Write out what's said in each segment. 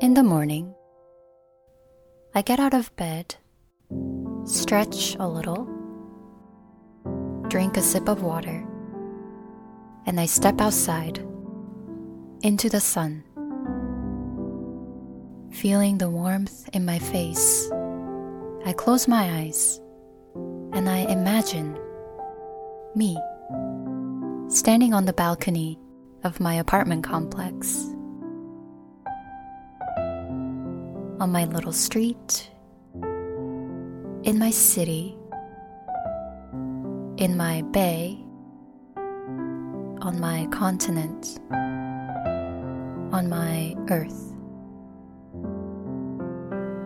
In the morning, I get out of bed, stretch a little, drink a sip of water, and I step outside into the sun. Feeling the warmth in my face, I close my eyes and I imagine me standing on the balcony of my apartment complex. On my little street, in my city, in my bay, on my continent, on my earth.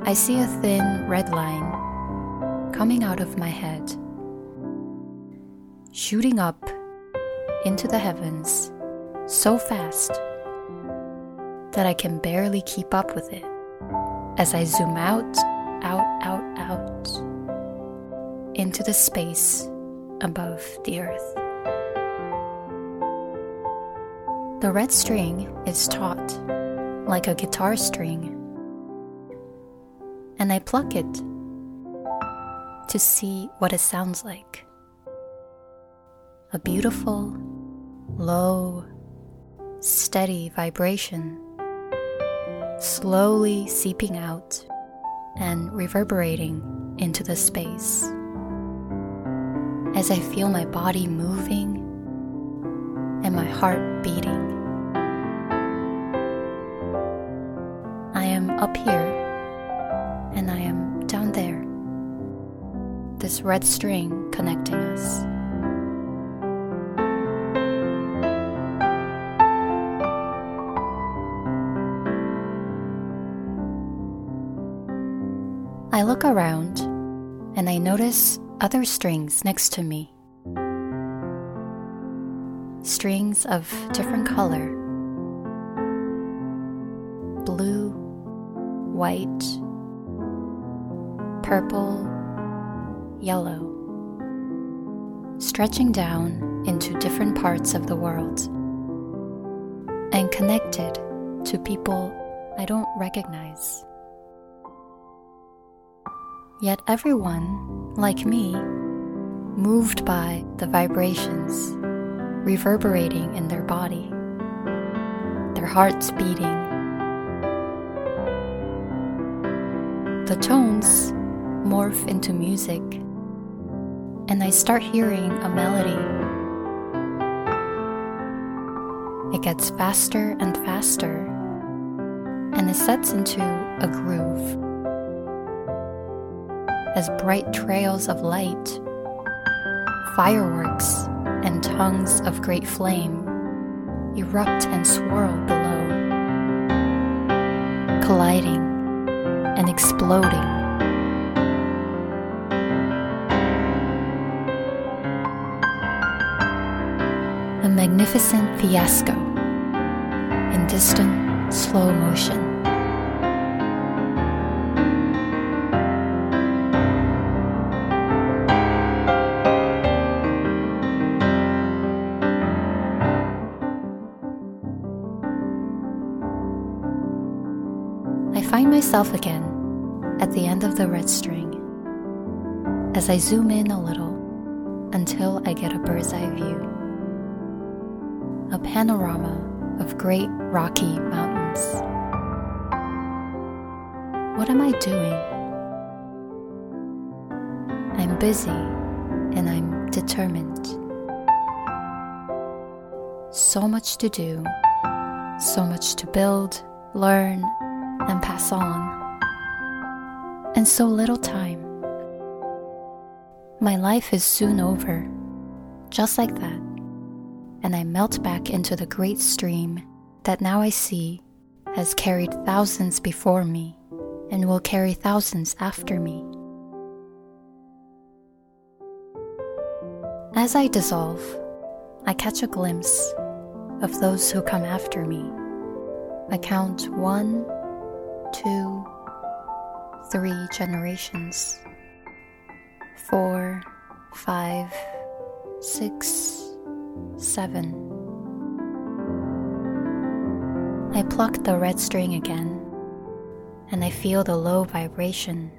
I see a thin red line coming out of my head, shooting up into the heavens so fast that I can barely keep up with it as I zoom out, out, out, out into the space above the earth. The red string is taut like a guitar string, and I pluck it to see what it sounds like. A beautiful, low, steady vibration, slowly seeping out and reverberating into the space. As I feel my body moving and my heart beating, I am up here and I am down there. This red string connecting us. I look around and I notice other strings next to me. Strings of different color blue, white, purple, yellow, stretching down into different parts of the world and connected to people I don't recognize. Yet everyone, like me, moved by the vibrations reverberating in their body, their hearts beating. The tones morph into music, and I start hearing a melody. It gets faster and faster, and it sets into a groove as bright trails of light, fireworks, and tongues of great flame erupt and swirl below, colliding and exploding. A magnificent fiasco in distant slow motion. Find myself again at the end of the red string as I zoom in a little until I get a bird's eye view. A panorama of great rocky mountains. What am I doing? I'm busy and I'm determined. So much to do, so much to build, learn, and pass on. And so little time. My life is soon over, just like that, and I melt back into the great stream that now I see has carried thousands before me and will carry thousands after me. As I dissolve, I catch a glimpse of those who come after me. I count one, two, three generations, four, five, six, seven. I pluck the red string again and I feel the low vibration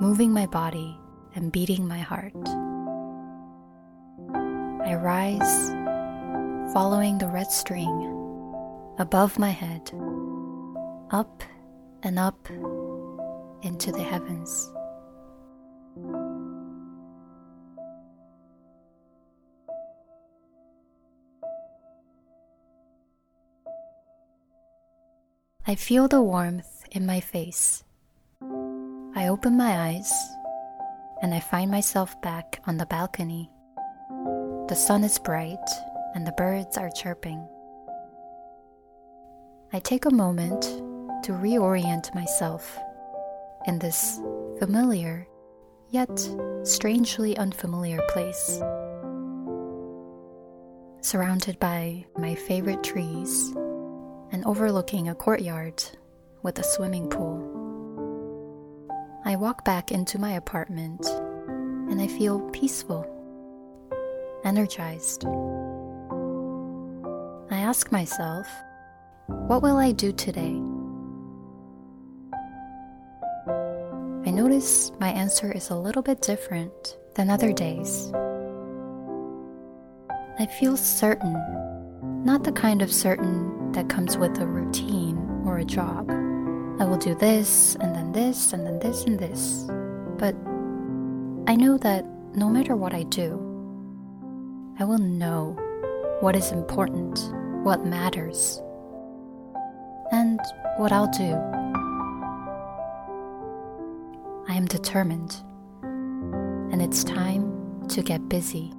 moving my body and beating my heart. I rise, following the red string above my head, up and up into the heavens. I feel the warmth in my face. I open my eyes and I find myself back on the balcony. The sun is bright and the birds are chirping. I take a moment to reorient myself in this familiar yet strangely unfamiliar place. Surrounded by my favorite trees and overlooking a courtyard with a swimming pool. I walk back into my apartment and I feel peaceful, energized. I ask myself, what will I do today? I notice my answer is a little bit different than other days. I feel certain, not the kind of certain that comes with a routine or a job. I will do this, and then this, and then this, and this. But I know that no matter what I do, I will know what is important, what matters, and what I'll do. Determined, and it's time to get busy.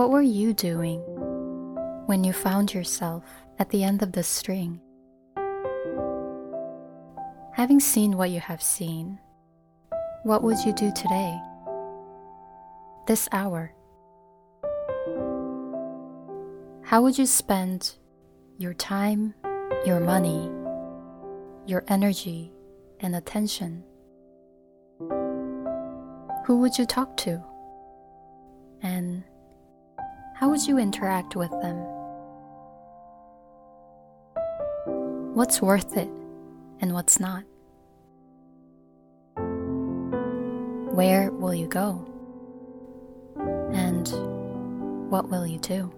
What were you doing when you found yourself at the end of the string? Having seen what you have seen, what would you do today? This hour? How would you spend your time, your money, your energy, and attention? Who would you talk to? And how would you interact with them? What's worth it and what's not? Where will you go? And what will you do?